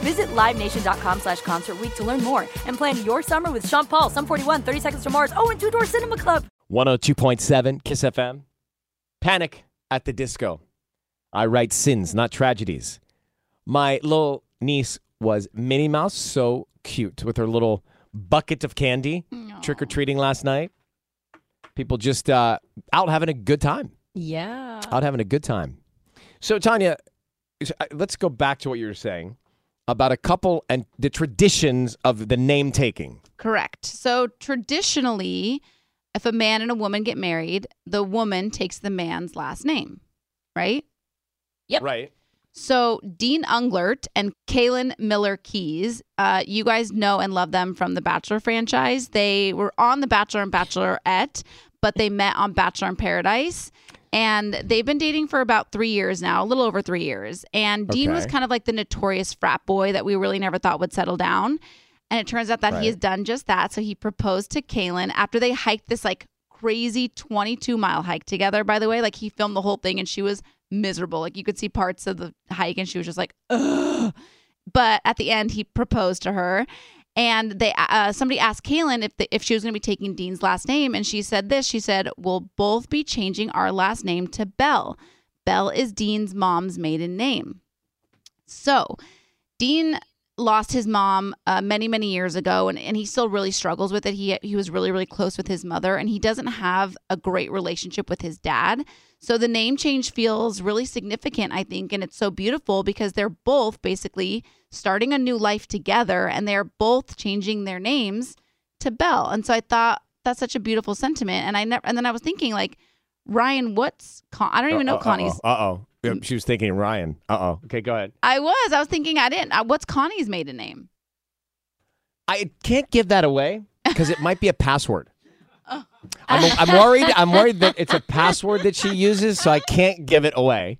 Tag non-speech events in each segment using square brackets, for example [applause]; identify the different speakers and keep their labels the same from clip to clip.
Speaker 1: Visit LiveNation.com slash Concert to learn more and plan your summer with Sean Paul, Sum 41, 30 Seconds to Mars, oh, and Two Door Cinema Club.
Speaker 2: 102.7 Kiss FM. Panic at the Disco. I write sins, not tragedies. My little niece was Minnie Mouse, so cute with her little bucket of candy, trick or treating last night. People just uh, out having a good time.
Speaker 3: Yeah.
Speaker 2: Out having a good time. So, Tanya, let's go back to what you were saying about a couple and the traditions of the name taking.
Speaker 3: Correct. So traditionally, if a man and a woman get married, the woman takes the man's last name, right?
Speaker 4: Yep.
Speaker 2: Right.
Speaker 3: So Dean Unglert and Caelynn Miller-Keyes, uh, you guys know and love them from the Bachelor franchise. They were on The Bachelor and Bachelorette, but they met on Bachelor in Paradise. And they've been dating for about three years now, a little over three years. And Dean was kind of like the notorious frat boy that we really never thought would settle down. And it turns out that
Speaker 2: Right.
Speaker 3: he has done just that. So he proposed to Caelynn after they hiked this like crazy 22 mile hike together, by the way. Like he filmed the whole thing and she was miserable. Like you could see parts of the hike and she was just like, ugh. But at the end, he proposed to her. And they, uh, somebody asked Caelynn if the, if she was going to be taking Dean's last name, and she said this. She said, "We'll both be changing our last name to Bell. Bell is Dean's mom's maiden name." So, Dean lost his mom uh, many many years ago and, and he still really struggles with it. He he was really really close with his mother and he doesn't have a great relationship with his dad. So the name change feels really significant i think and it's so beautiful because they're both basically starting a new life together and they're both changing their names to Bell. And so i thought that's such a beautiful sentiment. And i never and then i was thinking like ryan what's Con- i don't even know connie's
Speaker 2: Uh oh. She was thinking Ryan. Uh oh. Okay, go ahead.
Speaker 3: i was i was thinking i didn't uh, what's connie's maiden name
Speaker 2: I can't give that away because it might be a password. [laughs] I'm, I'm worried. I'm worried that it's a password that she uses, so I can't give it away.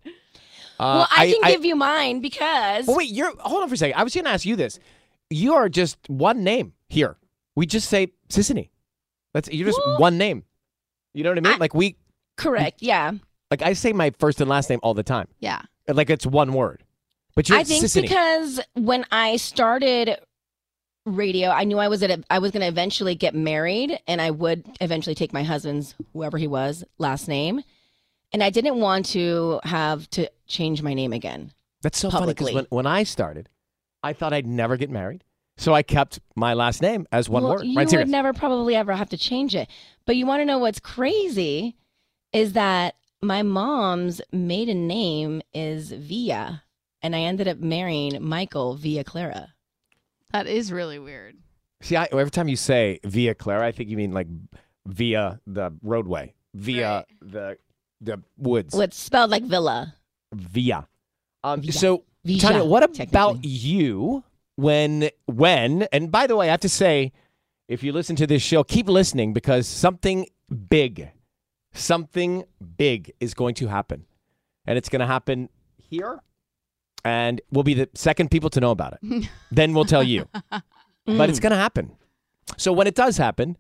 Speaker 2: Uh,
Speaker 4: well, I, can give you mine because
Speaker 2: Well, wait, you're hold on for a second. I was going to ask you this. You are just one name here. We just say Sisanie. That's you're just
Speaker 4: Well,
Speaker 2: one name. You know what I mean?
Speaker 4: I-
Speaker 2: like we,
Speaker 4: correct. Yeah,
Speaker 2: like I say my first and last name all the time.
Speaker 3: yeah
Speaker 2: Like it's one word. But you're
Speaker 4: I think because when I started radio, I knew I was at a, I was going to eventually get married, and I would eventually take my husband's whoever he was last name, and I didn't want to have to change my name again.
Speaker 2: That's so funny because when, when I started, I thought I'd never get married. So I kept my last name as one
Speaker 4: well,
Speaker 2: word.
Speaker 4: You
Speaker 2: Right,
Speaker 4: would never probably ever have to change it. But you want to know what's crazy is that my mom's maiden name is Via, and I ended up marrying Michael Via Clara.
Speaker 3: that is really weird
Speaker 2: See, I, every time you say via Clara, I think you mean like via the roadway, via the the woods,
Speaker 4: Well, it's spelled like Villa.
Speaker 2: via. Um,
Speaker 4: Via.
Speaker 2: So,
Speaker 4: Via,
Speaker 2: Tanya, what about you when when? And by the way, I have to say, if you listen to this show, keep listening because something big, something big is going to happen, and it's going to happen here, and we'll be the second people to know about it. [laughs] then we'll tell you but
Speaker 4: Mm.
Speaker 2: it's going to happen. So when it does happen,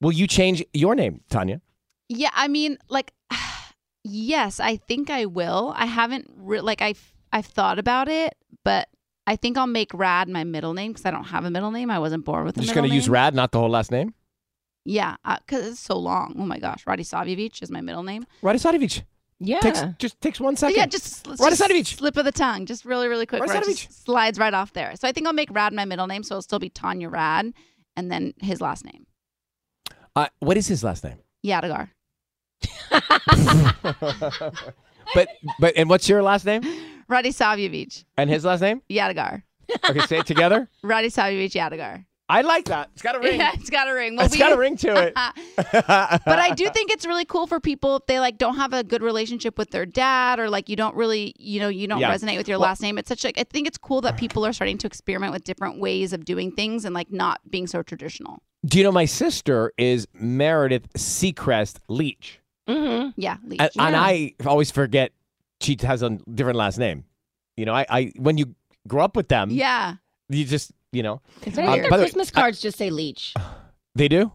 Speaker 2: Will you change your name, Tanya?
Speaker 3: Yeah, I mean, like, [sighs] yes, I think I will. I haven't re- like I've I've thought about it, but I think I'll make Rad my middle name because I don't have a middle name. I wasn't born with a
Speaker 2: You're just
Speaker 3: middle
Speaker 2: going to use. Rad, not the whole last name?
Speaker 3: Yeah, because it's so long. Oh my gosh, Radisavljevic is my middle name.
Speaker 2: Radisavljevic.
Speaker 4: Yeah.
Speaker 2: Takes, just takes one second.
Speaker 3: Yeah, just, let's
Speaker 2: Radisavljevic.
Speaker 3: just slip of the tongue, just really, really quick. where just slides right off there. So I think I'll make Rad my middle name, so it'll still be Tanya Rad, and then his last name,
Speaker 2: Uh, what is his last name?
Speaker 3: Yadigar. [laughs]
Speaker 2: But but and what's your last name
Speaker 3: Radisavljevic,
Speaker 2: and his last name?
Speaker 3: Yadigar.
Speaker 2: Okay, say it together. [laughs]
Speaker 3: Radisavljevic Yadigar.
Speaker 2: I like that. It's got a [laughs] ring.
Speaker 3: Yeah, it's got a ring. Well,
Speaker 2: it's
Speaker 3: we-
Speaker 2: got a [laughs] ring to it. [laughs]
Speaker 3: but I do think it's really cool for people if they like don't have a good relationship with their dad or like you don't really, you know, you don't
Speaker 2: Yeah.
Speaker 3: resonate with your
Speaker 2: Well-
Speaker 3: last name. It's such like I think it's cool that people are starting to experiment with different ways of doing things and like not being so traditional.
Speaker 2: Do you know my sister is Meredith Seacrest Leach,
Speaker 4: Mm-hmm.
Speaker 3: Yeah, Leach.
Speaker 2: and, and I always forget she has a different last name. You know, I, I when you grow up with them,
Speaker 3: yeah.
Speaker 2: you just you know
Speaker 4: But I
Speaker 2: Um,
Speaker 4: think
Speaker 2: by
Speaker 4: their
Speaker 2: the way,
Speaker 4: Christmas
Speaker 2: I-
Speaker 4: cards just say Leach. [sighs]
Speaker 2: they do.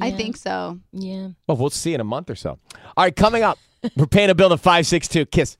Speaker 3: I think so.
Speaker 4: Yeah.
Speaker 2: Well, we'll see in a month or so. All right, coming up, we're paying a bill to five six two. Kiss.